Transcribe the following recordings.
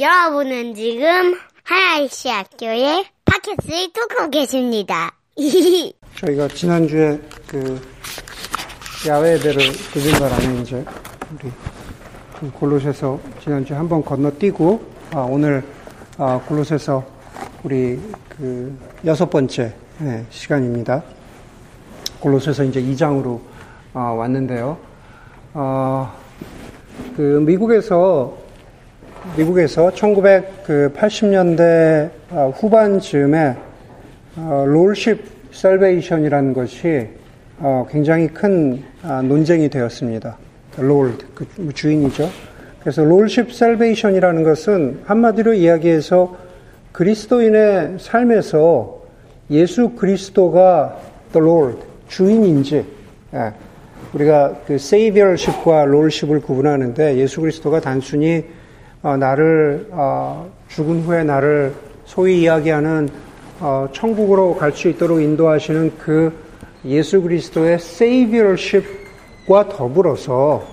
여러분은 지금 하나이시 학교의 팟캐스트를 듣고 계십니다. 저희가 지난주에 그 야외 예배를 드린 바람에 이제 우리 골로새서 지난주에 한 번 건너뛰고 아, 오늘 아, 골로새서 우리 그 여섯 번째 네, 시간입니다. 골로새서 이제 2장으로 아, 왔는데요. 어, 그 미국에서 미국에서 1980년대 후반쯤에 어, 롤십 셀베이션이라는 것이 어, 굉장히 큰 아, 논쟁이 되었습니다. 롤, 그 주인이죠. 그래서 롤십 셀베이션이라는 것은 한마디로 이야기해서 그리스도인의 삶에서 예수 그리스도가 the Lord, 주인인지, 예, 우리가 그 세이비얼십과 롤십을 구분하는데 예수 그리스도가 단순히 어, 나를 어, 죽은 후에 나를 소위 이야기하는 어, 천국으로 갈 수 있도록 인도하시는 그 예수 그리스도의 세이비얼십과 더불어서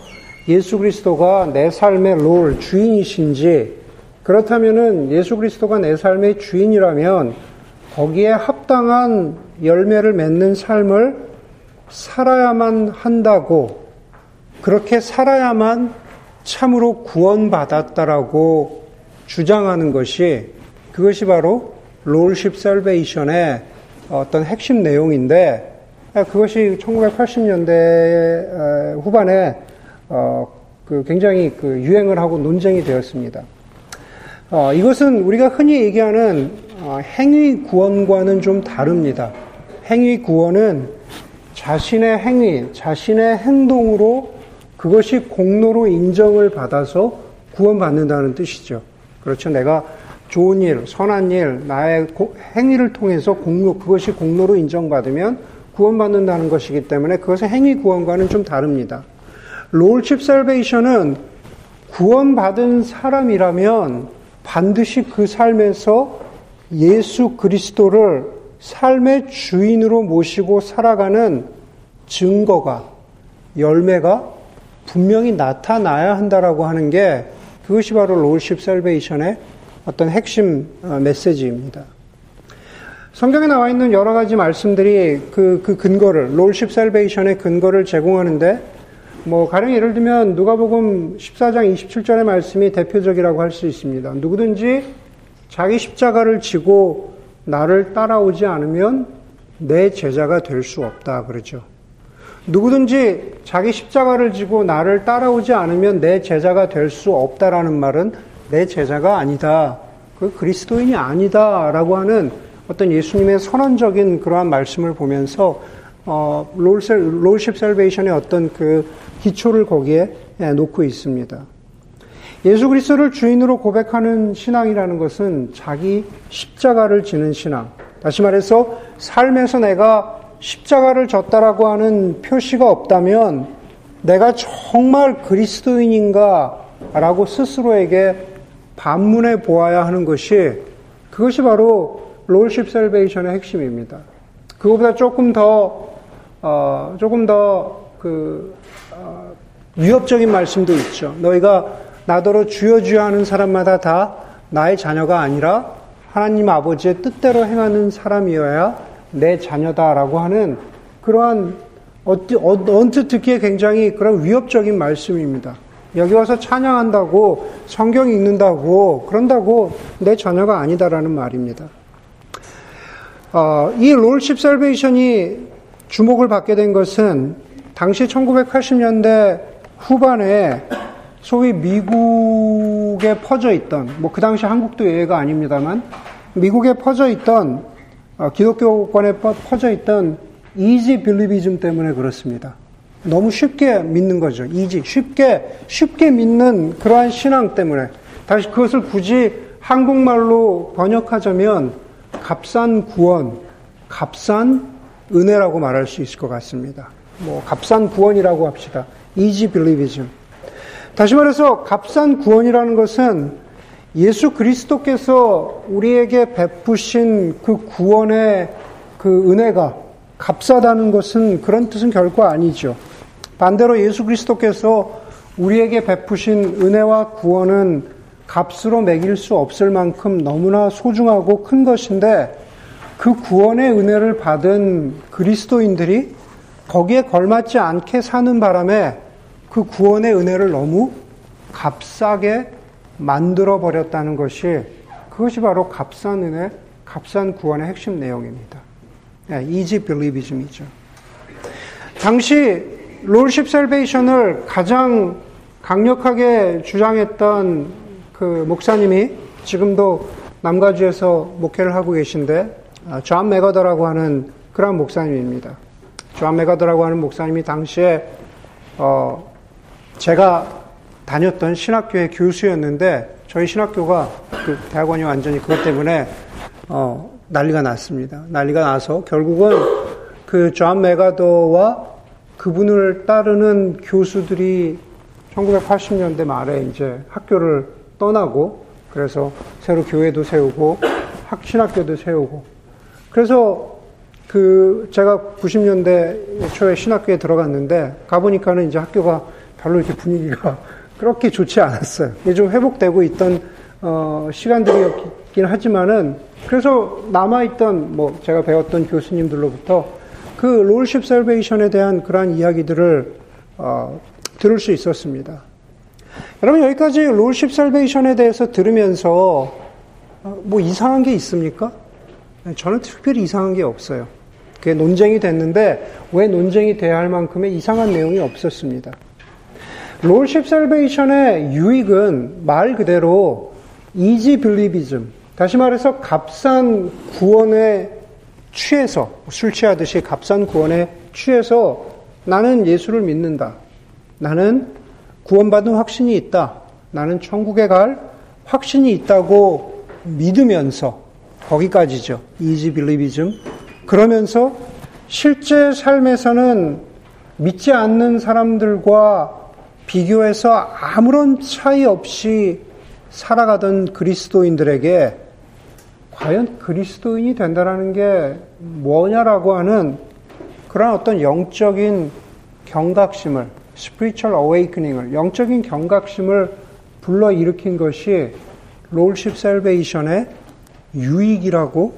예수 그리스도가 내 삶의 롤 주인이신지 그렇다면은 예수 그리스도가 내 삶의 주인이라면 거기에 합당한 열매를 맺는 삶을 살아야만 한다고 그렇게 살아야만 참으로 구원받았다라고 주장하는 것이 그것이 바로 롤십 셀베이션의 어떤 핵심 내용인데 그것이 1980년대 후반에 어, 그 굉장히 그 유행을 하고 논쟁이 되었습니다. 어, 이것은 우리가 흔히 얘기하는 어, 행위 구원과는 좀 다릅니다. 행위 구원은 자신의 행위, 자신의 행동으로 그것이 공로로 인정을 받아서 구원받는다는 뜻이죠. 그렇죠. 내가 좋은 일, 선한 일, 나의 행위를 통해서 공로, 그것이 공로로 인정받으면 구원받는다는 것이기 때문에 그것의 행위 구원과는 좀 다릅니다. Lordship Salvation은 구원받은 사람이라면 반드시 그 삶에서 예수 그리스도를 삶의 주인으로 모시고 살아가는 증거가, 열매가 분명히 나타나야 한다라고 하는 게 그것이 바로 Lordship Salvation의 어떤 핵심 어, 메시지입니다. 성경에 나와 있는 여러 가지 말씀들이 그, 그 근거를, Lordship Salvation의 근거를 제공하는데, 뭐, 가령 예를 들면, 누가복음 14장 27절의 말씀이 대표적이라고 할 수 있습니다. 누구든지 자기 십자가를 지고 나를 따라오지 않으면 내 제자가 될 수 없다. 그러죠. 누구든지 자기 십자가를 지고 나를 따라오지 않으면 내 제자가 될 수 없다라는 말은 내 제자가 아니다. 그 그리스도인이 아니다라고 하는 어떤 예수님의 선언적인 그러한 말씀을 보면서 어, 롤셀, 롤십 셀베이션의 어떤 그 기초를 거기에 예, 놓고 있습니다. 예수 그리스도를 주인으로 고백하는 신앙이라는 것은 자기 십자가를 지는 신앙. 다시 말해서 삶에서 내가 십자가를 졌다라고 하는 표시가 없다면 내가 정말 그리스도인인가 라고 스스로에게 반문해 보아야 하는 것이 그것이 바로 롤십 셀베이션의 핵심입니다. 그것보다 조금 더 어, 조금 더 그 어, 위협적인 말씀도 있죠. 너희가 나더러 주여 주여 하는 사람마다 다 나의 자녀가 아니라 하나님 아버지의 뜻대로 행하는 사람이어야 내 자녀다라고 하는 그러한 언뜻 듣기에 굉장히 그런 위협적인 말씀입니다. 여기 와서 찬양한다고 성경 읽는다고 그런다고 내 자녀가 아니다라는 말입니다. 어, 이 Lordship Salvation이 주목을 받게 된 것은 당시 1980년대 후반에 소위 미국에 퍼져 있던 뭐 그 당시 한국도 예외가 아닙니다만 미국에 퍼져 있던 어, 기독교권에 퍼져 있던 easy believism 때문에 그렇습니다. 너무 쉽게 믿는 거죠. easy 쉽게 쉽게 믿는 그러한 신앙 때문에 다시 그것을 굳이 한국말로 번역하자면 값싼 구원, 값싼 은혜라고 말할 수 있을 것 같습니다. 뭐 값싼 구원이라고 합시다. 이지 빌리비즘. 다시 말해서 값싼 구원이라는 것은 예수 그리스도께서 우리에게 베푸신 그 구원의 그 은혜가 값싸다는 것은 그런 뜻은 결코 아니죠. 반대로 예수 그리스도께서 우리에게 베푸신 은혜와 구원은 값으로 매길 수 없을 만큼 너무나 소중하고 큰 것인데 그 구원의 은혜를 받은 그리스도인들이 거기에 걸맞지 않게 사는 바람에 그 구원의 은혜를 너무 값싸게 만들어 버렸다는 것이 그것이 바로 값싼 은혜, 값싼 구원의 핵심 내용입니다. easy believism이죠. 당시 Lordship Salvation을 가장 강력하게 주장했던 그 목사님이 지금도 남가주에서 목회를 하고 계신데 아, 존 맥아더라고 하는 그런 목사님입니다. 존 맥아더라고 하는 목사님이 당시에 어 제가 다녔던 신학교의 교수였는데 저희 신학교가 그 대학원이 완전히 그것 때문에 어 난리가 났습니다. 난리가 나서 결국은 그 존 맥아더와 그분을 따르는 교수들이 1980년대 말에 이제 학교를 떠나고 그래서 새로 교회도 세우고 학신학교도 세우고 그래서 그 제가 90년대 초에 신학교에 들어갔는데 가보니까는 이제 학교가 별로 이렇게 분위기가 그렇게 좋지 않았어요. 좀 회복되고 있던 어, 시간들이었긴 하지만은 그래서 남아있던 뭐 제가 배웠던 교수님들로부터 그 롤십 셀베이션에 대한 그러한 이야기들을 어, 들을 수 있었습니다. 여러분 여기까지 롤십 셀베이션에 대해서 들으면서 어, 뭐 이상한 게 있습니까? 네, 저는 특별히 이상한 게 없어요. 그게 논쟁이 됐는데 왜 논쟁이 돼야 할 만큼의 이상한 내용이 없었습니다. Lordship Salvation의 유익은 말 그대로 easy believism, 다시 말해서 값싼 구원에 취해서 술 취하듯이 값싼 구원에 취해서 나는 예수를 믿는다. 나는 구원받은 확신이 있다. 나는 천국에 갈 확신이 있다고 믿으면서 거기까지죠. easy believism. 그러면서 실제 삶에서는 믿지 않는 사람들과 비교해서 아무런 차이 없이 살아가던 그리스도인들에게 과연 그리스도인이 된다라는 게 뭐냐라고 하는 그런 어떤 영적인 경각심을, spiritual awakening을, 영적인 경각심을 불러일으킨 것이 롤십 셀베이션의 유익이라고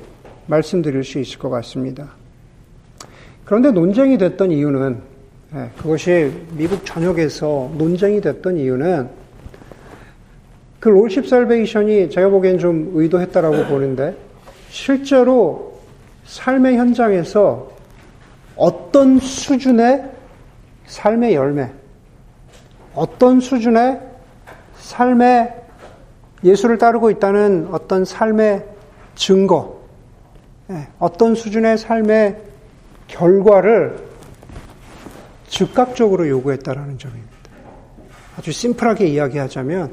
말씀드릴 수 있을 것 같습니다. 그런데 논쟁이 됐던 이유는 예, 그것이 미국 전역에서 논쟁이 됐던 이유는 그 롤십 살베이션이 제가 보기엔 좀 의도했다라고 보는데 실제로 삶의 현장에서 어떤 수준의 삶의 열매, 어떤 수준의 삶의 예수를 따르고 있다는 어떤 삶의 증거, 예, 어떤 수준의 삶의 결과를 즉각적으로 요구했다라는 점입니다. 아주 심플하게 이야기하자면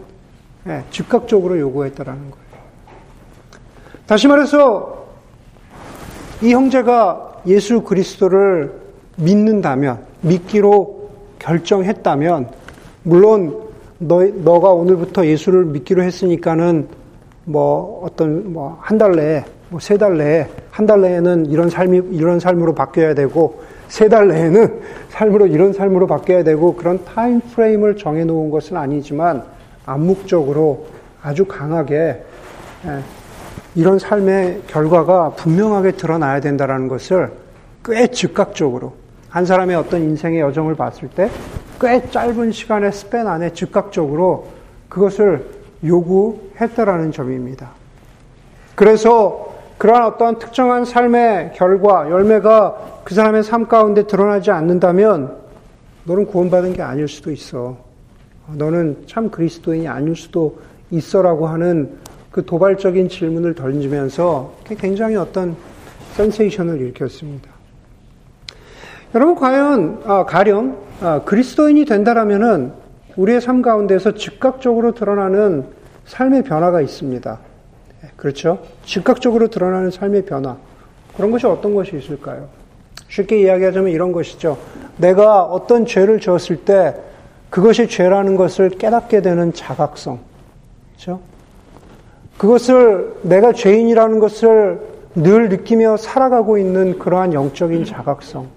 예, 즉각적으로 요구했다라는 거예요. 다시 말해서 이 형제가 예수 그리스도를 믿는다면 믿기로 결정했다면 물론 너, 너가 오늘부터 예수를 믿기로 했으니까는 뭐 어떤 뭐 한 달 내에 뭐 세 달 내에 한 달 내에는 이런 삶이 이런 삶으로 바뀌어야 되고 세 달 내에는 삶으로 이런 삶으로 바뀌어야 되고 그런 타임 프레임을 정해 놓은 것은 아니지만 암묵적으로 아주 강하게 예, 이런 삶의 결과가 분명하게 드러나야 된다라는 것을 꽤 즉각적으로 한 사람의 어떤 인생의 여정을 봤을 때 꽤 짧은 시간의 스팬 안에 즉각적으로 그것을 요구했다라는 점입니다. 그래서 그러한 어떤 특정한 삶의 결과, 열매가 그 사람의 삶 가운데 드러나지 않는다면 너는 구원받은 게 아닐 수도 있어. 너는 참 그리스도인이 아닐 수도 있어라고 하는 그 도발적인 질문을 던지면서 굉장히 어떤 센세이션을 일으켰습니다. 여러분 과연 아, 가령 아, 그리스도인이 된다라면은 우리의 삶 가운데서 즉각적으로 드러나는 삶의 변화가 있습니다. 예, 그렇죠? 즉각적으로 드러나는 삶의 변화. 그런 것이 어떤 것이 있을까요? 쉽게 이야기하자면 이런 것이죠. 내가 어떤 죄를 지었을 때 그것이 죄라는 것을 깨닫게 되는 자각성. 그렇죠? 그것을 내가 죄인이라는 것을 늘 느끼며 살아가고 있는 그러한 영적인 자각성.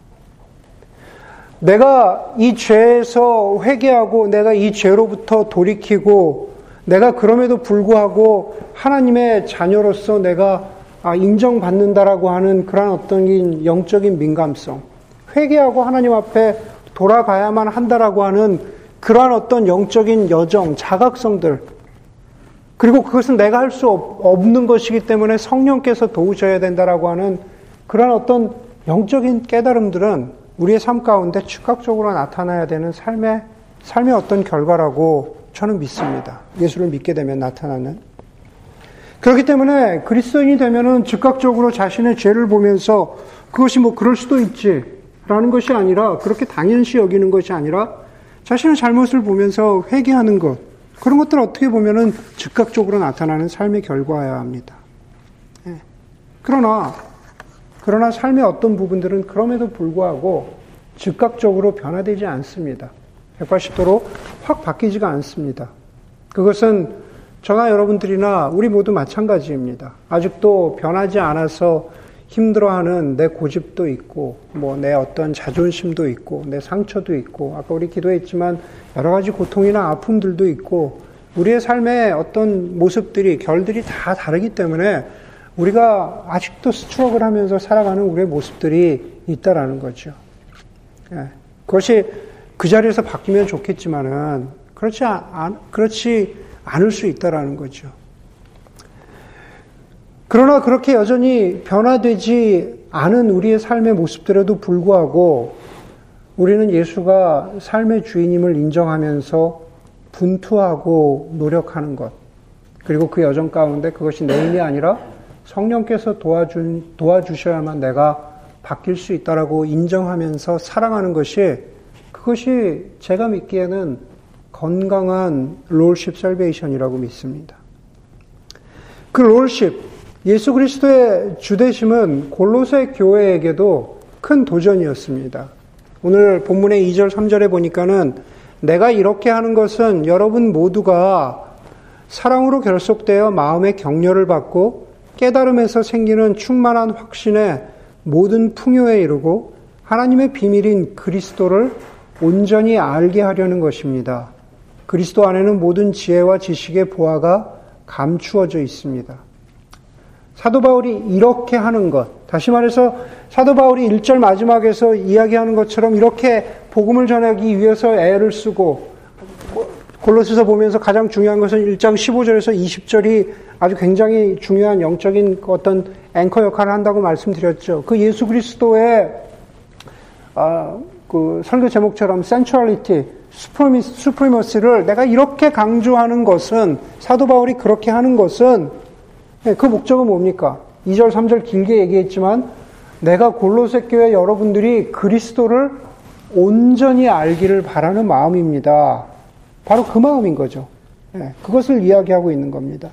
내가 이 죄에서 회개하고 내가 이 죄로부터 돌이키고 내가 그럼에도 불구하고 하나님의 자녀로서 내가 아, 인정받는다라고 하는 그런 어떤 영적인 민감성, 회개하고 하나님 앞에 돌아가야만 한다라고 하는 그러한 어떤 영적인 여정, 자각성들, 그리고 그것은 내가 할 수 없는 것이기 때문에 성령께서 도우셔야 된다라고 하는 그러한 어떤 영적인 깨달음들은 우리의 삶 가운데 즉각적으로 나타나야 되는 삶의, 삶의 어떤 결과라고 저는 믿습니다. 예수를 믿게 되면 나타나는. 그렇기 때문에 그리스도인이 되면은 즉각적으로 자신의 죄를 보면서 그것이 뭐 그럴 수도 있지 라는 것이 아니라 그렇게 당연시 여기는 것이 아니라 자신의 잘못을 보면서 회개하는 것 그런 것들 어떻게 보면은 즉각적으로 나타나는 삶의 결과여야 합니다. 예. 그러나 그러나 삶의 어떤 부분들은 그럼에도 불구하고 즉각적으로 변화되지 않습니다. 180도로 확 바뀌지가 않습니다. 그것은 저나 여러분들이나 우리 모두 마찬가지입니다. 아직도 변하지 않아서 힘들어하는 내 고집도 있고, 뭐 내 어떤 자존심도 있고, 내 상처도 있고, 아까 우리 기도했지만 여러 가지 고통이나 아픔들도 있고, 우리의 삶의 어떤 모습들이, 결들이 다 다르기 때문에 우리가 아직도 스트럭을 하면서 살아가는 우리의 모습들이 있다라는 거죠. 예. 그것이 그 자리에서 바뀌면 좋겠지만은 그렇지 않, 그렇지 않을 수 있다라는 거죠. 그러나 그렇게 여전히 변화되지 않은 우리의 삶의 모습들에도 불구하고 우리는 예수가 삶의 주인임을 인정하면서 분투하고 노력하는 것. 그리고 그 여정 가운데 그것이 내 힘이 아니라 성령께서 도와준, 도와주셔야만 내가 바뀔 수 있다라고 인정하면서 사랑하는 것이 그것이 제가 믿기에는 건강한 롤십 셀베이션이라고 믿습니다. 그 롤십, 예수 그리스도의 주대심은 골로새 교회에게도 큰 도전이었습니다. 오늘 본문의 2절, 3절에 보니까는 내가 이렇게 하는 것은 여러분 모두가 사랑으로 결속되어 마음의 격려를 받고 깨달음에서 생기는 충만한 확신에 모든 풍요에 이르고 하나님의 비밀인 그리스도를 온전히 알게 하려는 것입니다. 그리스도 안에는 모든 지혜와 지식의 보화가 감추어져 있습니다. 사도 바울이 이렇게 하는 것, 다시 말해서 사도 바울이 1절 마지막에서 이야기하는 것처럼 이렇게 복음을 전하기 위해서 애를 쓰고 골로새서 보면서 가장 중요한 것은 1장 15절에서 20절이 아주 굉장히 중요한 영적인 어떤 앵커 역할을 한다고 말씀드렸죠. 그 예수 그리스도의 아, 그 설교 제목처럼 센츄얼리티, 수프리머스를 내가 이렇게 강조하는 것은 사도 바울이 그렇게 하는 것은 네, 그 목적은 뭡니까? 2절, 3절 길게 얘기했지만 내가 골로새 교회 여러분들이 그리스도를 온전히 알기를 바라는 마음입니다. 바로 그 마음인 거죠. 예, 그것을 이야기하고 있는 겁니다.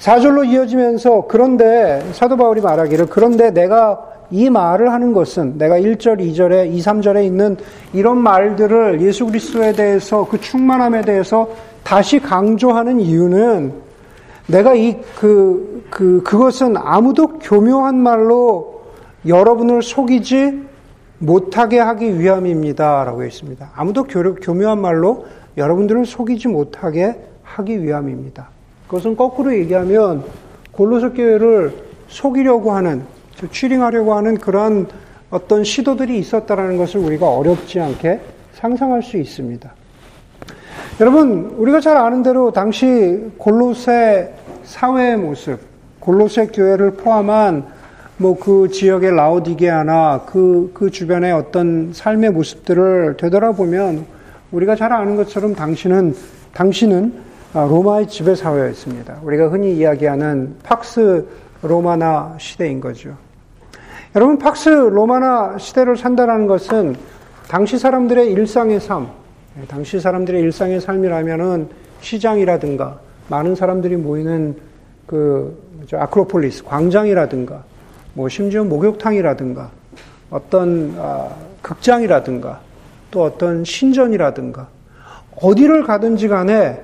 4절로 이어지면서 그런데 사도 바울이 말하기를 그런데 내가 이 말을 하는 것은 내가 1절, 2절에 2, 3절에 있는 이런 말들을 예수 그리스도에 대해서 그 충만함에 대해서 다시 강조하는 이유는 내가 이 그 그 그것은 아무도 교묘한 말로 여러분을 속이지 못하게 하기 위함입니다 라고 했습니다. 아무도 교묘한 말로 여러분들을 속이지 못하게 하기 위함입니다. 그것은 거꾸로 얘기하면 골로새 교회를 속이려고 하는 취링하려고 하는 그러한 어떤 시도들이 있었다라는 것을 우리가 어렵지 않게 상상할 수 있습니다. 여러분, 우리가 잘 아는 대로 당시 골로새 사회의 모습, 골로새 교회를 포함한 뭐 그 지역의 라오디게아나 그, 그 주변의 어떤 삶의 모습들을 되돌아보면 우리가 잘 아는 것처럼 당신은, 당신은 아, 로마의 지배 사회였습니다. 우리가 흔히 이야기하는 팍스 로마나 시대인 거죠. 여러분, 팍스 로마나 시대를 산다는 것은 당시 사람들의 일상의 삶, 예, 당시 사람들의 일상의 삶이라면은 시장이라든가 많은 사람들이 모이는 그 아크로폴리스 광장이라든가 뭐 심지어 목욕탕이라든가 어떤 아, 극장이라든가 또 어떤 신전이라든가 어디를 가든지 간에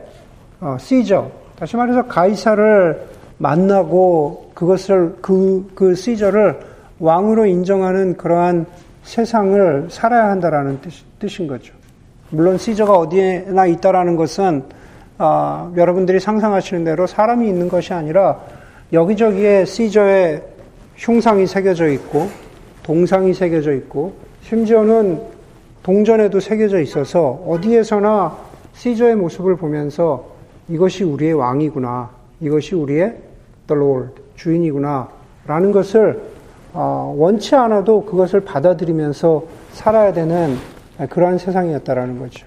어, 시저 다시 말해서 가이사를 만나고 그것을 그, 그 시저를 왕으로 인정하는 그러한 세상을 살아야 한다라는 뜻, 뜻인 거죠. 물론 시저가 어디에나 있다라는 것은 아, 여러분들이 상상하시는 대로 사람이 있는 것이 아니라 여기저기에 시저의 흉상이 새겨져 있고 동상이 새겨져 있고 심지어는 동전에도 새겨져 있어서 어디에서나 시저의 모습을 보면서 이것이 우리의 왕이구나. 이것이 우리의 the Lord, 주인이구나. 라는 것을 어, 원치 않아도 그것을 받아들이면서 살아야 되는 그러한 세상이었다라는 거죠.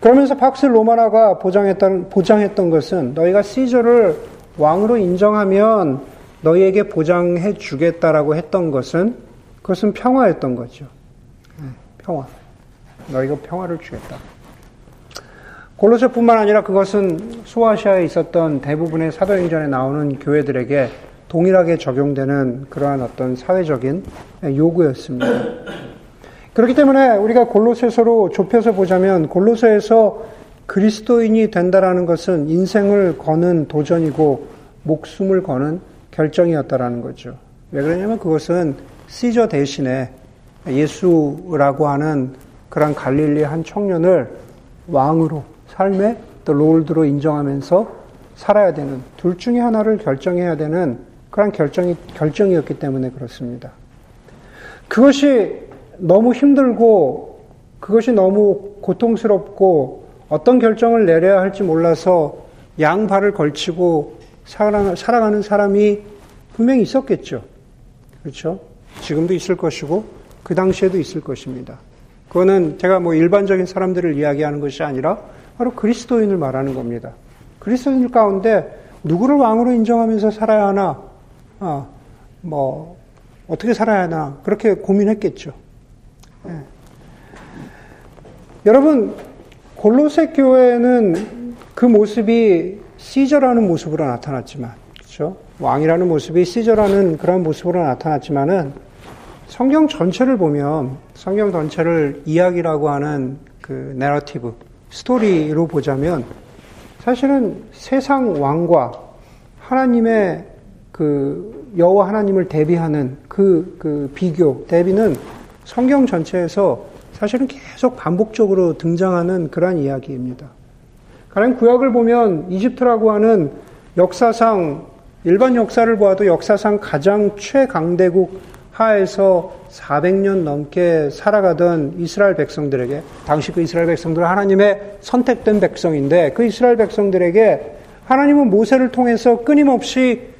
그러면서 박스 로마나가 보장했던, 보장했던 것은 너희가 시저를 왕으로 인정하면 너희에게 보장해 주겠다라고 했던 것은 그것은 평화였던 거죠. 네, 평화. 너희가 평화를 주겠다. 골로새뿐만 아니라 그것은 소아시아에 있었던 대부분의 사도행전에 나오는 교회들에게 동일하게 적용되는 그러한 어떤 사회적인 요구였습니다. 그렇기 때문에 우리가 골로새서로 좁혀서 보자면 골로새에서 그리스도인이 된다라는 것은 인생을 거는 도전이고 목숨을 거는 결정이었다라는 거죠. 왜 그러냐면 그것은 시저 대신에 예수라고 하는 그런 갈릴리 한 청년을 왕으로 삶의 또 롤드로 인정하면서 살아야 되는 둘 중에 하나를 결정해야 되는 그런 결정이 결정이었기 때문에 그렇습니다. 그것이 너무 힘들고 그것이 너무 고통스럽고 어떤 결정을 내려야 할지 몰라서 양발을 걸치고 살아가는 사람이 분명히 있었겠죠. 그렇죠? 지금도 있을 것이고 그 당시에도 있을 것입니다. 그거는 제가 뭐 일반적인 사람들을 이야기하는 것이 아니라 바로 그리스도인을 말하는 겁니다. 그리스도인 가운데 누구를 왕으로 인정하면서 살아야 하나, 아, 뭐 어떻게 살아야 하나 그렇게 고민했겠죠. 네. 여러분 골로새 교회는 그 모습이 시저라는 모습으로 나타났지만, 그렇죠? 왕이라는 모습이 시저라는 그런 모습으로 나타났지만은 성경 전체를 보면 성경 전체를 이야기라고 하는 그 내러티브 스토리로 보자면 사실은 세상 왕과 하나님의 그 여호와 하나님을 대비하는 그, 그 비교 대비는 성경 전체에서 사실은 계속 반복적으로 등장하는 그러한 이야기입니다. 가령 구약을 보면 이집트라고 하는 역사상 일반 역사를 보아도 역사상 가장 최강대국 하에서 400년 넘게 살아가던 이스라엘 백성들에게 당시 그 이스라엘 백성들은 하나님의 선택된 백성인데 그 이스라엘 백성들에게 하나님은 모세를 통해서 끊임없이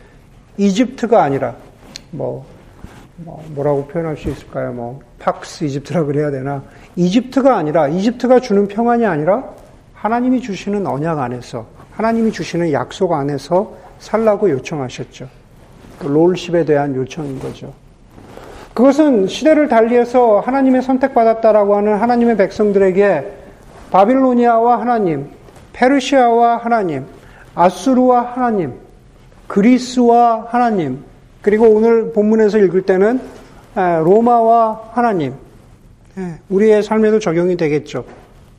이집트가 아니라 뭐, 뭐 뭐라고 표현할 수 있을까요? 뭐 팍스 이집트라 그래야 되나? 이집트가 아니라 이집트가 주는 평안이 아니라 하나님이 주시는 언약 안에서 하나님이 주시는 약속 안에서 살라고 요청하셨죠. 그 롤십에 대한 요청인 거죠. 그것은 시대를 달리해서 하나님의 선택받았다라고 하는 하나님의 백성들에게 바빌로니아와 하나님, 페르시아와 하나님, 아수르와 하나님, 그리스와 하나님, 그리고 오늘 본문에서 읽을 때는 로마와 하나님, 우리의 삶에도 적용이 되겠죠.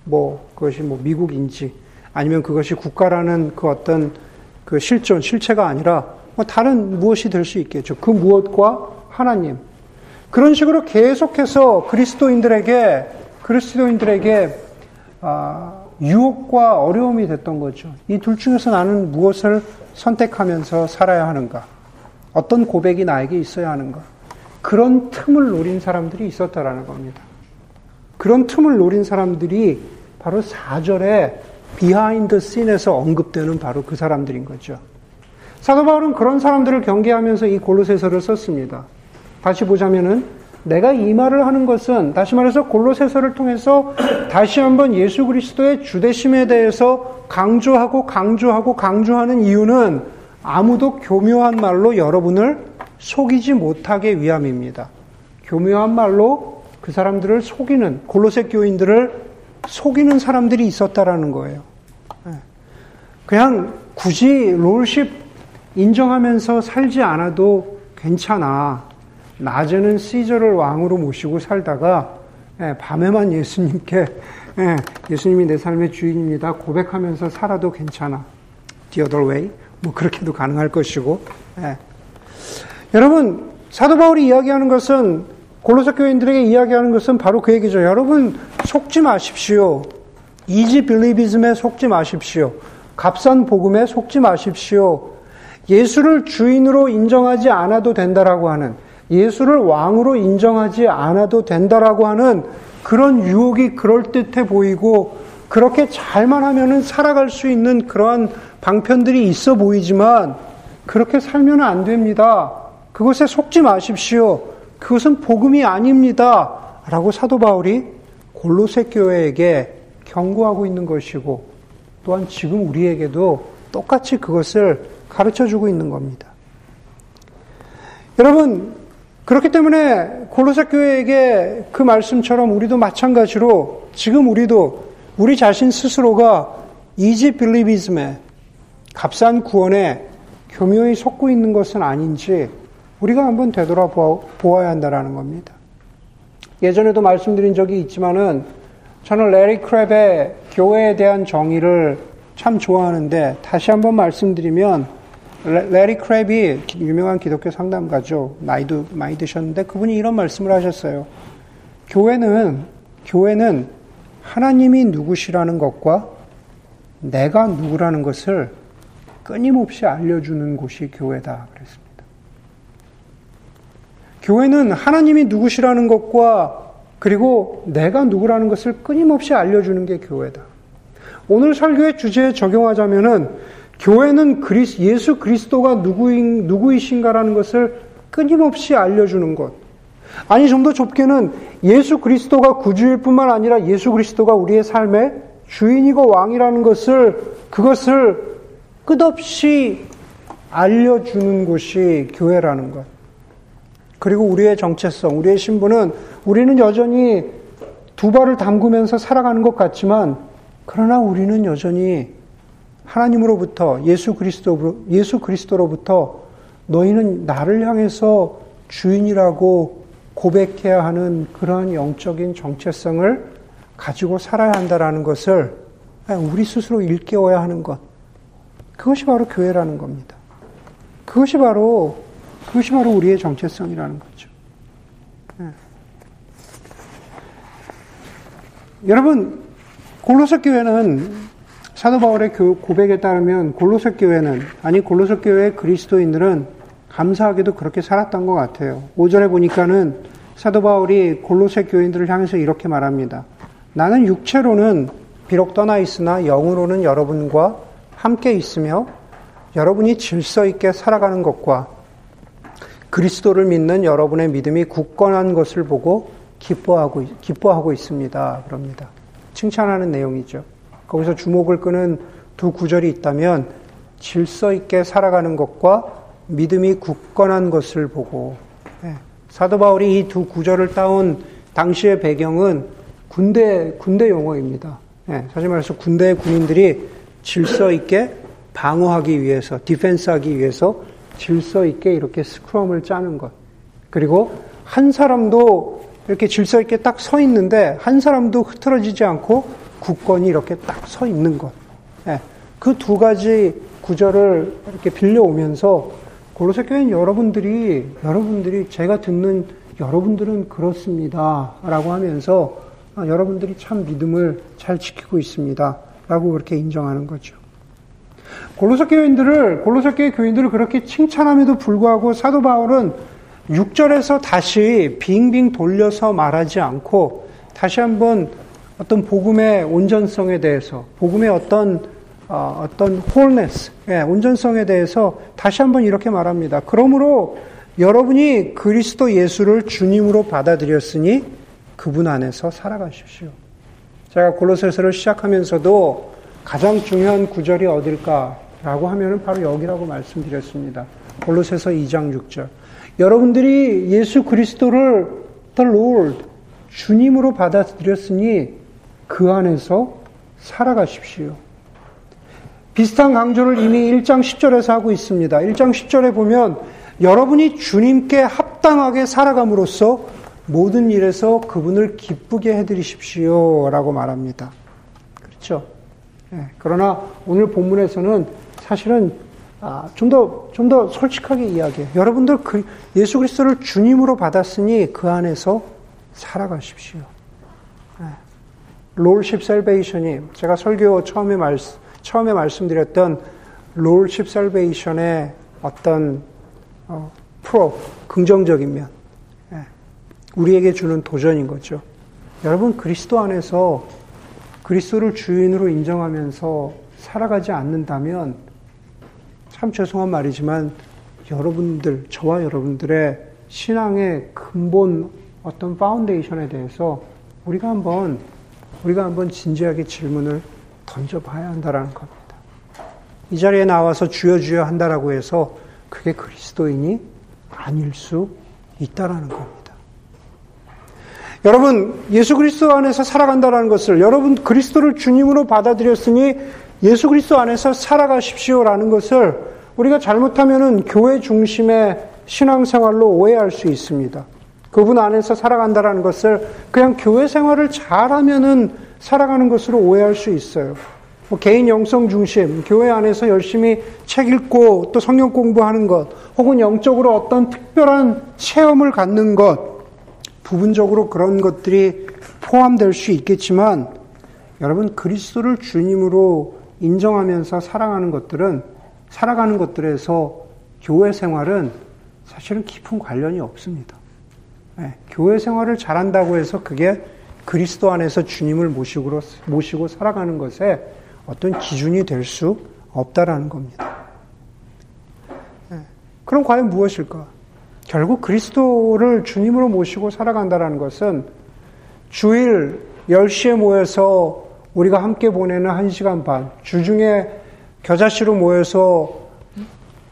뭐, 그것이 뭐 미국인지, 아니면 그것이 국가라는 그 어떤 그 실존, 실체가 아니라 뭐 다른 무엇이 될 수 있겠죠. 그 무엇과 하나님, 그런 식으로 계속해서 그리스도인들에게 그리스도인들에게 아, 유혹과 어려움이 됐던 거죠. 이 둘 중에서 나는 무엇을 선택하면서 살아야 하는가? 어떤 고백이 나에게 있어야 하는가? 그런 틈을 노린 사람들이 있었다라는 겁니다. 그런 틈을 노린 사람들이 바로 4절에 behind scene에서 언급되는 바로 그 사람들인 거죠. 사도 바울은 그런 사람들을 경계하면서 이 골로새서를 썼습니다. 다시 보자면은 내가 이 말을 하는 것은 다시 말해서 골로새서를 통해서 다시 한번 예수 그리스도의 주대심에 대해서 강조하고 강조하고 강조하는 이유는 아무도 교묘한 말로 여러분을 속이지 못하게 위함입니다. 교묘한 말로 그 사람들을 속이는 골로새 교인들을 속이는 사람들이 있었다라는 거예요. 예. 그냥 굳이 롤십 인정하면서 살지 않아도 괜찮아. 낮에는 시저를 왕으로 모시고 살다가 예, 밤에만 예수님께 예, 예수님이 내 삶의 주인입니다. 고백하면서 살아도 괜찮아. The other way. 뭐 그렇게도 가능할 것이고. 예. 여러분 사도 바울이 이야기하는 것은 골로새 교인들에게 이야기하는 것은 바로 그 얘기죠. 여러분 속지 마십시오. 이지 빌리비즘에 속지 마십시오. 값싼 복음에 속지 마십시오. 예수를 주인으로 인정하지 않아도 된다라고 하는 예수를 왕으로 인정하지 않아도 된다라고 하는 그런 유혹이 그럴듯해 보이고 그렇게 잘만 하면은 살아갈 수 있는 그러한 방편들이 있어 보이지만 그렇게 살면 안 됩니다. 그것에 속지 마십시오. 그것은 복음이 아닙니다. 라고 사도 바울이 골로새 교회에게 경고하고 있는 것이고 또한 지금 우리에게도 똑같이 그것을 가르쳐 주고 있는 겁니다. 여러분, 그렇기 때문에 골로새 교회에게 그 말씀처럼 우리도 마찬가지로 지금 우리도 우리 자신 스스로가 이지 빌리비즘에 값싼 구원에 교묘히 속고 있는 것은 아닌지 우리가 한번 되돌아보아야 한다는 겁니다. 예전에도 말씀드린 적이 있지만은 저는 레리 크랩의 교회에 대한 정의를 참 좋아하는데 다시 한번 말씀드리면 레리 크랩이 유명한 기독교 상담가죠. 나이도 많이 드셨는데 그분이 이런 말씀을 하셨어요. 교회는 교회는 하나님이 누구시라는 것과 내가 누구라는 것을 끊임없이 알려주는 곳이 교회다. 그랬습니다. 교회는 하나님이 누구시라는 것과 그리고 내가 누구라는 것을 끊임없이 알려주는 게 교회다. 오늘 설교의 주제에 적용하자면은 교회는 그리스, 예수 그리스도가 누구인, 누구이신가라는 것을 끊임없이 알려주는 것. 아니, 좀 더 좁게는 예수 그리스도가 구주일 뿐만 아니라 예수 그리스도가 우리의 삶의 주인이고 왕이라는 것을, 그것을 끝없이 알려주는 곳이 교회라는 것. 그리고 우리의 정체성, 우리의 신분은 우리는 여전히 두 발을 담그면서 살아가는 것 같지만 그러나 우리는 여전히 하나님으로부터 예수 그리스도 예수 그리스도로부터 너희는 나를 향해서 주인이라고 고백해야 하는 그러한 영적인 정체성을 가지고 살아야 한다라는 것을 우리 스스로 일깨워야 하는 것. 그것이 바로 교회라는 겁니다. 그것이 바로 그것이 바로 우리의 정체성이라는 거죠. 네. 여러분, 골로새 교회는 사도 바울의 고백에 따르면 골로새 교회는 아니 골로새 교회의 그리스도인들은 감사하게도 그렇게 살았던 것 같아요. 5절에 보니까는 사도 바울이 골로새 교인들을 향해서 이렇게 말합니다. 나는 육체로는 비록 떠나 있으나 영으로는 여러분과 함께 있으며 여러분이 질서 있게 살아가는 것과 그리스도를 믿는 여러분의 믿음이 굳건한 것을 보고 기뻐하고, 기뻐하고 있습니다. 그럽니다. 칭찬하는 내용이죠. 거기서 주목을 끄는 두 구절이 있다면 질서 있게 살아가는 것과 믿음이 굳건한 것을 보고 네. 사도 바울이 이 두 구절을 따온 당시의 배경은 군대 군대 용어입니다. 네. 사실 말해서 군대 군인들이 질서 있게 방어하기 위해서 디펜스하기 위해서 질서 있게 이렇게 스크럼을 짜는 것. 그리고 한 사람도 이렇게 질서 있게 딱 서 있는데 한 사람도 흐트러지지 않고 굳건히 이렇게 딱 서 있는 것. 예, 그 두 가지 구절을 이렇게 빌려오면서 골로새 교회는 여러분들이 여러분들이 제가 듣는 여러분들은 그렇습니다라고 하면서 아, 여러분들이 참 믿음을 잘 지키고 있습니다라고 그렇게 인정하는 거죠. 골로새 교인들을 골로새 교회 교인들을 그렇게 칭찬함에도 불구하고 사도 바울은 6절에서 다시 빙빙 돌려서 말하지 않고 다시 한번 어떤 복음의 온전성에 대해서 복음의 어떤 어, 어떤 홀네스, 예, 온전성에 대해서 다시 한번 이렇게 말합니다. 그러므로 여러분이 그리스도 예수를 주님으로 받아들였으니 그분 안에서 살아가십시오. 제가 골로새서를 시작하면서도 가장 중요한 구절이 어딜까라고 하면은 바로 여기라고 말씀드렸습니다. 골로새서 2장 6절. 여러분들이 예수 그리스도를 the Lord 주님으로 받아들였으니 그 안에서 살아가십시오. 비슷한 강조를 이미 1장 10절에서 하고 있습니다. 1장 10절에 보면 여러분이 주님께 합당하게 살아감으로써 모든 일에서 그분을 기쁘게 해드리십시오. 라고 말합니다. 그렇죠? 예, 그러나 오늘 본문에서는 사실은 아, 좀 더, 좀 더 솔직하게 이야기해요. 여러분들 그 예수 그리스도를 주님으로 받았으니 그 안에서 살아가십시오. 예. 롤십 셀베이션이 제가 설교 처음에 말 처음에 말씀드렸던 롤십 셀베이션의 어떤 어, 프로 긍정적인 면 예, 우리에게 주는 도전인 거죠. 여러분 그리스도 안에서 그리스도를 주인으로 인정하면서 살아가지 않는다면 참 죄송한 말이지만 여러분들 저와 여러분들의 신앙의 근본 어떤 파운데이션에 대해서 우리가 한번 우리가 한번 진지하게 질문을 던져봐야 한다라는 겁니다. 이 자리에 나와서 주여 주여 한다라고 해서 그게 그리스도인이 아닐 수 있다라는 겁니다. 여러분 예수 그리스도 안에서 살아간다라는 것을 여러분 그리스도를 주님으로 받아들였으니 예수 그리스도 안에서 살아가십시오라는 것을 우리가 잘못하면은 교회 중심의 신앙생활로 오해할 수 있습니다. 그분 안에서 살아간다라는 것을 그냥 교회 생활을 잘하면은 살아가는 것으로 오해할 수 있어요. 뭐 개인 영성 중심, 교회 안에서 열심히 책 읽고 또 성경 공부하는 것, 혹은 영적으로 어떤 특별한 체험을 갖는 것, 부분적으로 그런 것들이 포함될 수 있겠지만, 여러분 그리스도를 주님으로 인정하면서 사랑하는 것들은 살아가는 것들에서 교회 생활은 사실은 깊은 관련이 없습니다. 네, 교회 생활을 잘한다고 해서 그게 그리스도 안에서 주님을 모시고, 모시고 살아가는 것에 어떤 기준이 될 수 없다라는 겁니다. 네, 그럼 과연 무엇일까? 결국 그리스도를 주님으로 모시고 살아간다라는 것은 주일 10시에 모여서 우리가 함께 보내는 1시간 반, 주중에 겨자씨로 모여서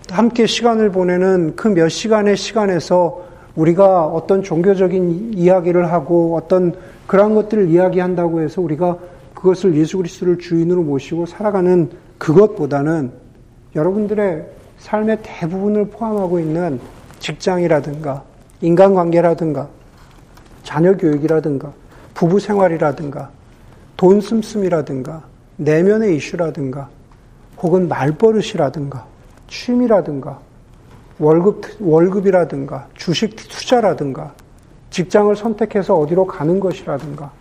함께 시간을 보내는 그 몇 시간의 시간에서 우리가 어떤 종교적인 이야기를 하고 어떤 그러한 것들을 이야기한다고 해서 우리가 그것을 예수 그리스도를 주인으로 모시고 살아가는 그것보다는 여러분들의 삶의 대부분을 포함하고 있는 직장이라든가 인간관계라든가 자녀 교육이라든가 부부 생활이라든가 돈 씀씀이라든가 내면의 이슈라든가 혹은 말버릇이라든가 취미라든가 월급, 월급이라든가 주식 투자라든가 직장을 선택해서 어디로 가는 것이라든가.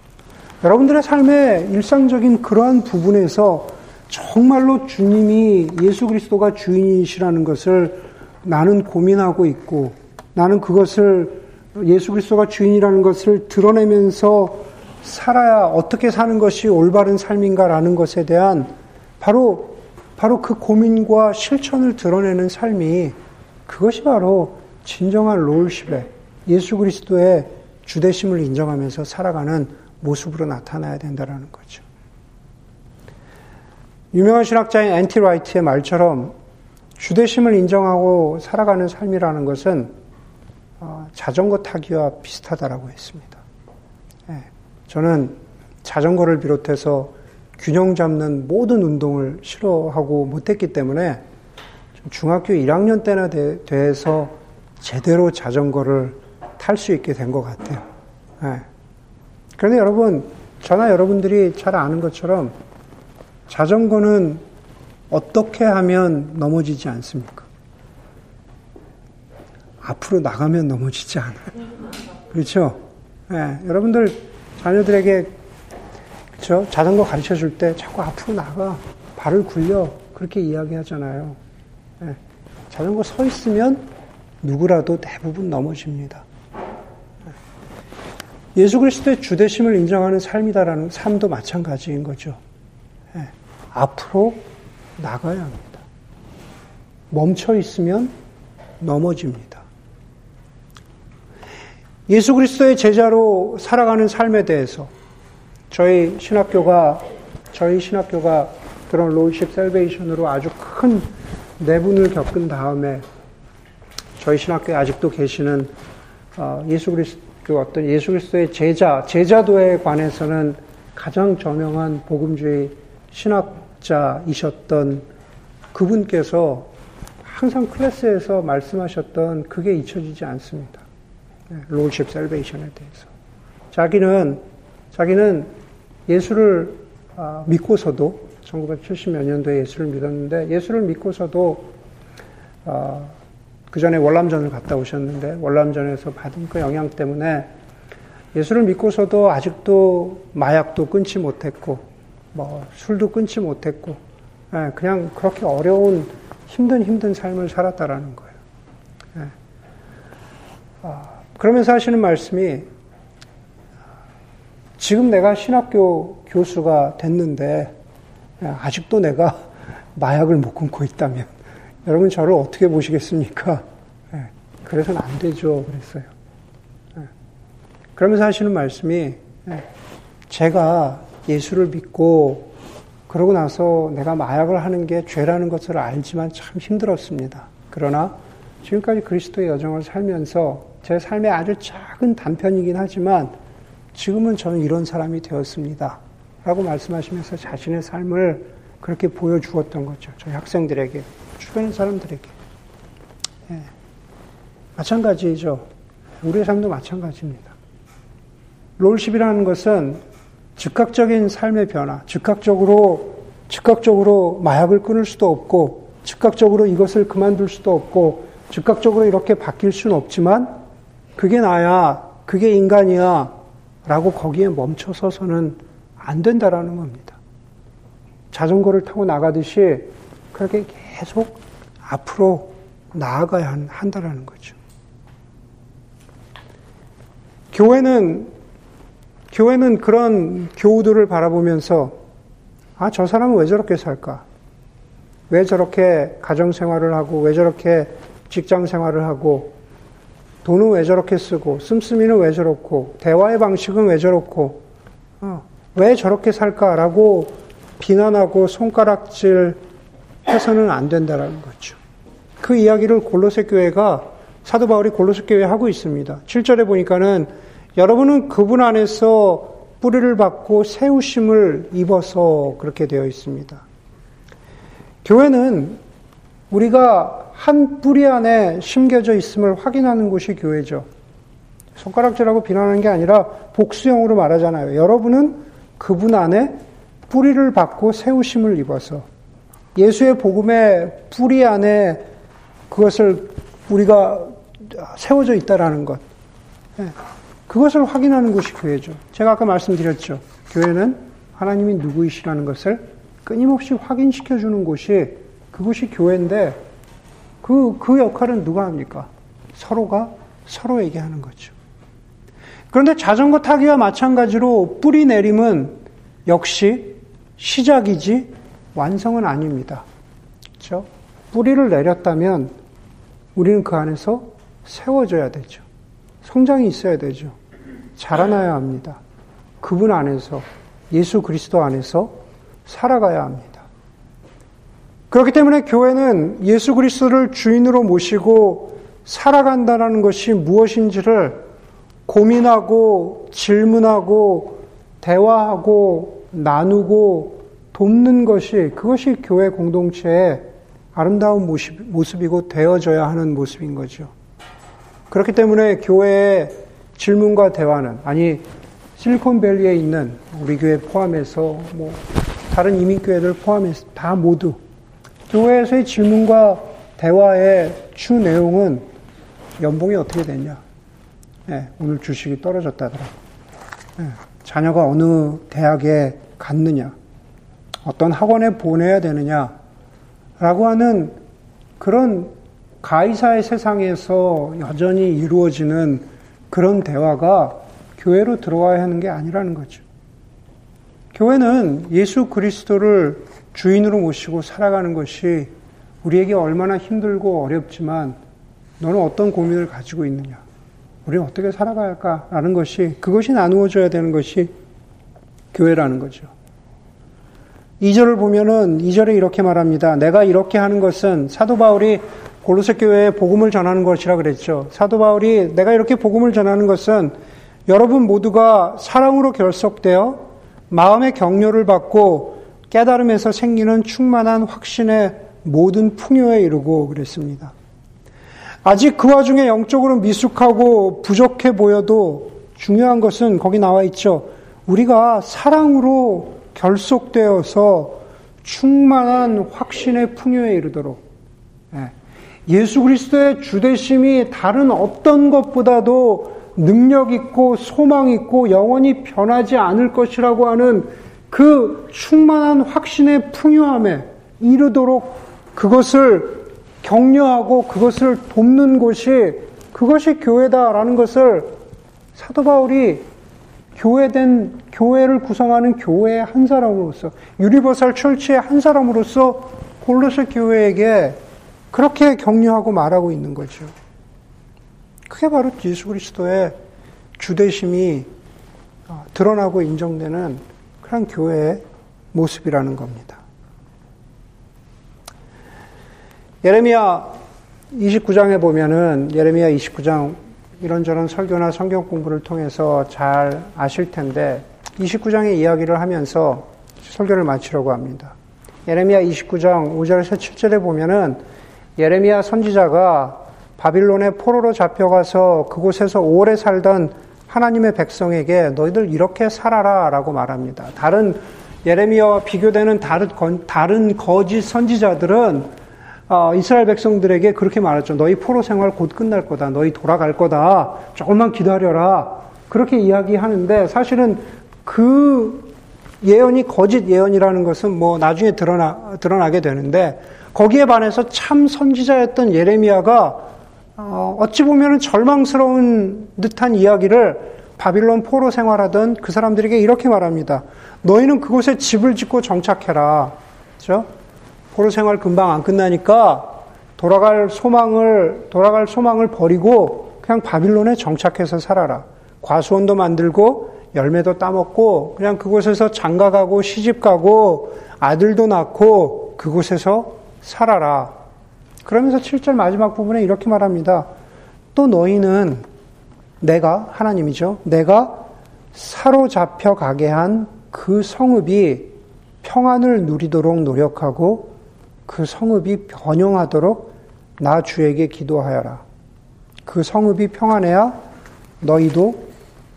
여러분들의 삶의 일상적인 그러한 부분에서 정말로 주님이 예수 그리스도가 주인이시라는 것을 나는 고민하고 있고 나는 그것을 예수 그리스도가 주인이라는 것을 드러내면서 살아야 어떻게 사는 것이 올바른 삶인가라는 것에 대한 바로 바로 그 고민과 실천을 드러내는 삶이 그것이 바로 진정한 롤십의 예수 그리스도의 주대심을 인정하면서 살아가는 모습으로 나타나야 된다는 거죠. 유명한 신학자인 앤티 라이트의 말처럼 주대심을 인정하고 살아가는 삶이라는 것은 어, 자전거 타기와 비슷하다라고 했습니다. 예, 저는 자전거를 비롯해서 균형 잡는 모든 운동을 싫어하고 못했기 때문에 중학교 1학년 때나 돼서 제대로 자전거를 탈 수 있게 된 것 같아요. 네. 그런데 여러분, 저나 여러분들이 잘 아는 것처럼 자전거는 어떻게 하면 넘어지지 않습니까? 앞으로 나가면 넘어지지 않아요. 그렇죠? 네. 여러분들 자녀들에게 그렇죠? 자전거 가르쳐 줄 때 자꾸 앞으로 나가 발을 굴려 그렇게 이야기하잖아요. 네. 자전거 서 있으면 누구라도 대부분 넘어집니다. 예. 예수 그리스도의 주대심을 인정하는 삶이다라는 삶도 마찬가지인 거죠. 네. 앞으로 나가야 합니다. 멈춰 있으면 넘어집니다. 예수 그리스도의 제자로 살아가는 삶에 대해서 저희 신학교가 저희 신학교가 그런 롤십 셀베이션으로 아주 큰 내분을 겪은 다음에 저희 신학교에 아직도 계시는 어, 예수 그리스도 그 어떤 예수 그리스도의 제자 제자도에 관해서는 가장 저명한 복음주의 신학자이셨던 그분께서 항상 클래스에서 말씀하셨던 그게 잊혀지지 않습니다. 롤십 셀베이션에 대해서 자기는 자기는 예수를 아, 믿고서도 1970몇 년도에 예수를 믿었는데 예수를 믿고서도 아, 그 전에 월남전을 갔다 오셨는데 월남전에서 받은 그 영향 때문에 예수를 믿고서도 아직도 마약도 끊지 못했고, 뭐, 술도 끊지 못했고, 예, 그냥 그렇게 어려운 힘든 힘든 삶을 살았다라는 거예요. 예. 아, 그러면서 하시는 말씀이 지금 내가 신학교 교수가 됐는데 예, 아직도 내가 마약을 못 끊고 있다면 여러분 저를 어떻게 보시겠습니까? 그래서는 안 되죠. 그랬어요. 그러면서 하시는 말씀이 제가 예수를 믿고 그러고 나서 내가 마약을 하는 게 죄라는 것을 알지만 참 힘들었습니다. 그러나 지금까지 그리스도의 여정을 살면서 제 삶의 아주 작은 단편이긴 하지만 지금은 저는 이런 사람이 되었습니다. 라고 말씀하시면서 자신의 삶을 그렇게 보여주었던 거죠. 저희 학생들에게, 주변 사람들에게. 예. 마찬가지죠. 우리의 삶도 마찬가지입니다. 롤십이라는 것은 즉각적인 삶의 변화, 즉각적으로, 즉각적으로 마약을 끊을 수도 없고, 즉각적으로 이것을 그만둘 수도 없고, 즉각적으로 이렇게 바뀔 수는 없지만, 그게 나야, 그게 인간이야, 라고 거기에 멈춰 서서는 안 된다라는 겁니다. 자전거를 타고 나가듯이 그렇게 계속 앞으로 나아가야 한다라는 거죠. 교회는 교회는 그런 교우들을 바라보면서 아, 저 사람은 왜 저렇게 살까? 왜 저렇게 가정 생활을 하고, 왜 저렇게 직장 생활을 하고, 돈은 왜 저렇게 쓰고, 씀씀이는 왜 저렇고, 대화의 방식은 왜 저렇고, 어, 왜 저렇게 살까라고 비난하고 손가락질 해서는 안 된다라는 거죠. 그 이야기를 골로새 교회가 사도 바울이 골로새 교회에 하고 있습니다. 7절에 보니까는 여러분은 그분 안에서 뿌리를 받고 세우심을 입어서 그렇게 되어 있습니다. 교회는 우리가 한 뿌리 안에 심겨져 있음을 확인하는 곳이 교회죠. 손가락질하고 비난하는 게 아니라 복수형으로 말하잖아요. 여러분은 그분 안에 뿌리를 받고 세우심을 입어서 예수의 복음의 뿌리 안에 그것을 우리가 세워져 있다라는 것. 예. 그것을 확인하는 곳이 교회죠. 제가 아까 말씀드렸죠. 교회는 하나님이 누구이시라는 것을 끊임없이 확인시켜 주는 곳이 그곳이 교회인데 그, 그 역할은 누가 합니까? 서로가 서로에게 하는 거죠. 그런데 자전거 타기와 마찬가지로 뿌리 내림은 역시 시작이지 완성은 아닙니다. 그렇죠? 뿌리를 내렸다면 우리는 그 안에서 세워져야 되죠. 성장이 있어야 되죠. 자라나야 합니다. 그분 안에서, 예수 그리스도 안에서 살아가야 합니다. 그렇기 때문에 교회는 예수 그리스도를 주인으로 모시고 살아간다는 것이 무엇인지를 고민하고 질문하고 대화하고 나누고 돕는 것이 그것이 교회 공동체의 아름다운 모습 이고 되어져야 하는 모습인 거죠. 그렇기 때문에 교회의 질문과 대화는 아니 실리콘밸리에 있는 우리 교회 포함해서 뭐 다른 이민교회들 포함해서 다 모두 교회에서의 질문과 대화의 주 내용은 연봉이 어떻게 되냐? 네, 오늘 주식이 떨어졌다더라. 네, 자녀가 어느 대학에 갔느냐? 어떤 학원에 보내야 되느냐? 라고 하는 그런 가이사의 세상에서 여전히 이루어지는 그런 대화가 교회로 들어와야 하는 게 아니라는 거죠. 교회는 예수 그리스도를 주인으로 모시고 살아가는 것이 우리에게 얼마나 힘들고 어렵지만 너는 어떤 고민을 가지고 있느냐? 우리는 어떻게 살아가야 할까라는 것이 그것이 나누어져야 되는 것이 교회라는 거죠. 2절을 보면은 2절에 이렇게 말합니다. 내가 이렇게 하는 것은 사도 바울이 골로새 교회에 복음을 전하는 것이라 그랬죠. 사도 바울이 내가 이렇게 복음을 전하는 것은 여러분 모두가 사랑으로 결속되어 마음의 격려를 받고 깨달음에서 생기는 충만한 확신의 모든 풍요에 이르고 그랬습니다. 아직 그 와중에 영적으로 미숙하고 부족해 보여도 중요한 것은 거기 나와 있죠. 우리가 사랑으로 결속되어서 충만한 확신의 풍요에 이르도록 예. 예수 그리스도의 주대심이 다른 어떤 것보다도 능력 있고 소망 있고 영원히 변하지 않을 것이라고 하는 그 충만한 확신의 풍요함에 이르도록 그것을 격려하고 그것을 돕는 곳이 그것이 교회다라는 것을 사도 바울이 교회된 교회를 구성하는 교회의 한 사람으로서 유리버설 철치의 한 사람으로서 골로새 교회에게 그렇게 격려하고 말하고 있는 거죠. 그게 바로 예수 그리스도의 주대심이 어, 드러나고 인정되는 그런 교회의 모습이라는 겁니다. 예레미야 29장에 보면은 예레미야 29장 이런저런 설교나 성경 공부를 통해서 잘 아실 텐데 29장의 이야기를 하면서 설교를 마치려고 합니다. 예레미야 29장 5절에서 7절에 보면은 예레미야 선지자가 바빌론의 포로로 잡혀가서 그곳에서 오래 살던 하나님의 백성에게 너희들 이렇게 살아라 라고 말합니다. 다른 예레미야와 비교되는 다른, 다른 거짓 선지자들은 어, 이스라엘 백성들에게 그렇게 말했죠. 너희 포로 생활 곧 끝날 거다. 너희 돌아갈 거다. 조금만 기다려라. 그렇게 이야기하는데 사실은 그 예언이 거짓 예언이라는 것은 뭐 나중에 드러나, 드러나게 되는데 거기에 반해서 참 선지자였던 예레미야가 어, 어찌 보면 절망스러운 듯한 이야기를 바빌론 포로 생활하던 그 사람들에게 이렇게 말합니다. 너희는 그곳에 집을 짓고 정착해라. 그죠? 포로 생활 금방 안 끝나니까 돌아갈 소망을, 돌아갈 소망을 버리고 그냥 바빌론에 정착해서 살아라. 과수원도 만들고 열매도 따먹고 그냥 그곳에서 장가가고 시집가고 아들도 낳고 그곳에서 살아라. 그러면서 7절 마지막 부분에 이렇게 말합니다. 또 너희는 내가 하나님이죠. 내가 사로잡혀 가게 한 그 성읍이 평안을 누리도록 노력하고 그 성읍이 번영하도록 나 주에게 기도하여라. 그 성읍이 평안해야 너희도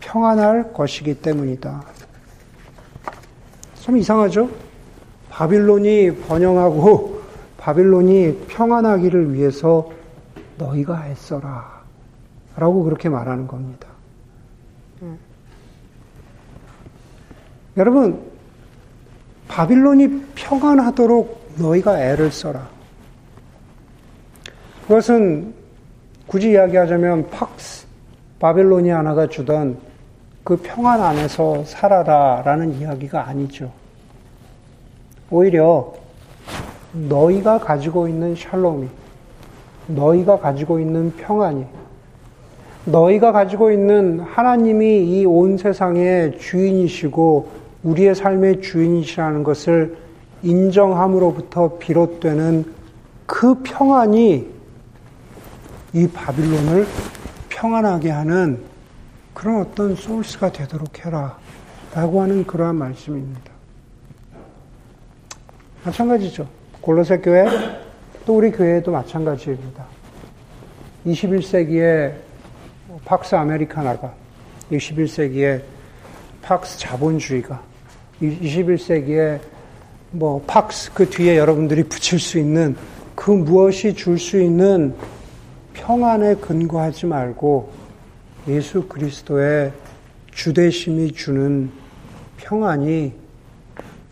평안할 것이기 때문이다. 참 이상하죠? 바빌론이 번영하고 바빌론이 평안하기를 위해서 너희가 애써라. 라고 그렇게 말하는 겁니다. 음. 여러분, 바빌론이 평안하도록 너희가 애를 써라. 그것은 굳이 이야기하자면 팍스, 바빌론이 하나가 주던 그 평안 안에서 살아라라는 이야기가 아니죠. 오히려 너희가 가지고 있는 샬롬이, 너희가 가지고 있는 평안이, 너희가 가지고 있는 하나님이 이 온 세상의 주인이시고 우리의 삶의 주인이시라는 것을 인정함으로부터 비롯되는 그 평안이 이 바빌론을 평안하게 하는 그런 어떤 소스가 되도록 해라. 라고 하는 그러한 말씀입니다. 마찬가지죠. 골로새 교회 또 우리 교회도 마찬가지입니다. 21세기에 팍스 아메리카나가 21세기에 팍스 자본주의가 21세기에 뭐 팍스 그 뒤에 여러분들이 붙일 수 있는 그 무엇이 줄 수 있는 평안에 근거하지 말고 예수 그리스도의 주대심이 주는 평안이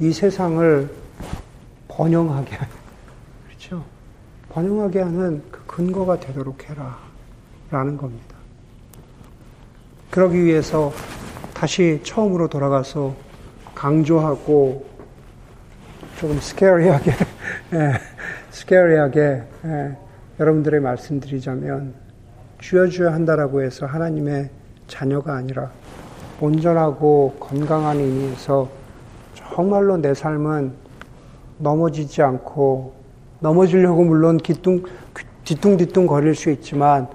이 세상을 번영하게 그렇죠? 번영하게 하는 그 근거가 되도록 해라. 라는 겁니다. 그러기 위해서 다시 처음으로 돌아가서 강조하고 조금 스케어리하게, 예, 스케어리하게 예, 여러분들의 말씀드리자면 주여 주여 한다라고 해서 하나님의 자녀가 아니라 온전하고 건강한 의미에서 정말로 내 삶은 넘어지지 않고 넘어지려고 물론 기뚱, 뒤뚱뒤뚱 거릴 수 있지만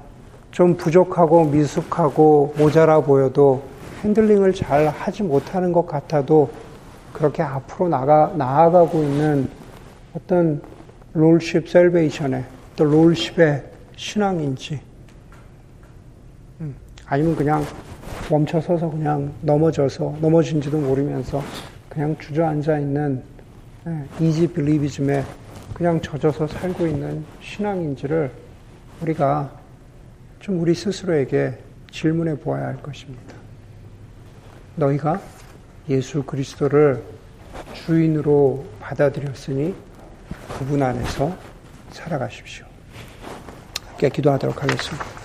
좀 부족하고 미숙하고 모자라 보여도 handling을 잘 하지 못하는 것 같아도 그렇게 앞으로 나가, 나아가고 있는 어떤 Lordship Salvation의 또 Lordship의 신앙인지 음, 아니면 그냥 멈춰서서 그냥 넘어져서 넘어진지도 모르면서 그냥 주저앉아 있는 easy believism에 그냥 젖어서 살고 있는 신앙인지를 우리가 좀 우리 스스로에게 질문해 보아야 할 것입니다. 너희가 예수 그리스도를 주인으로 받아들였으니 그분 안에서 살아가십시오. 함께 기도하도록 하겠습니다.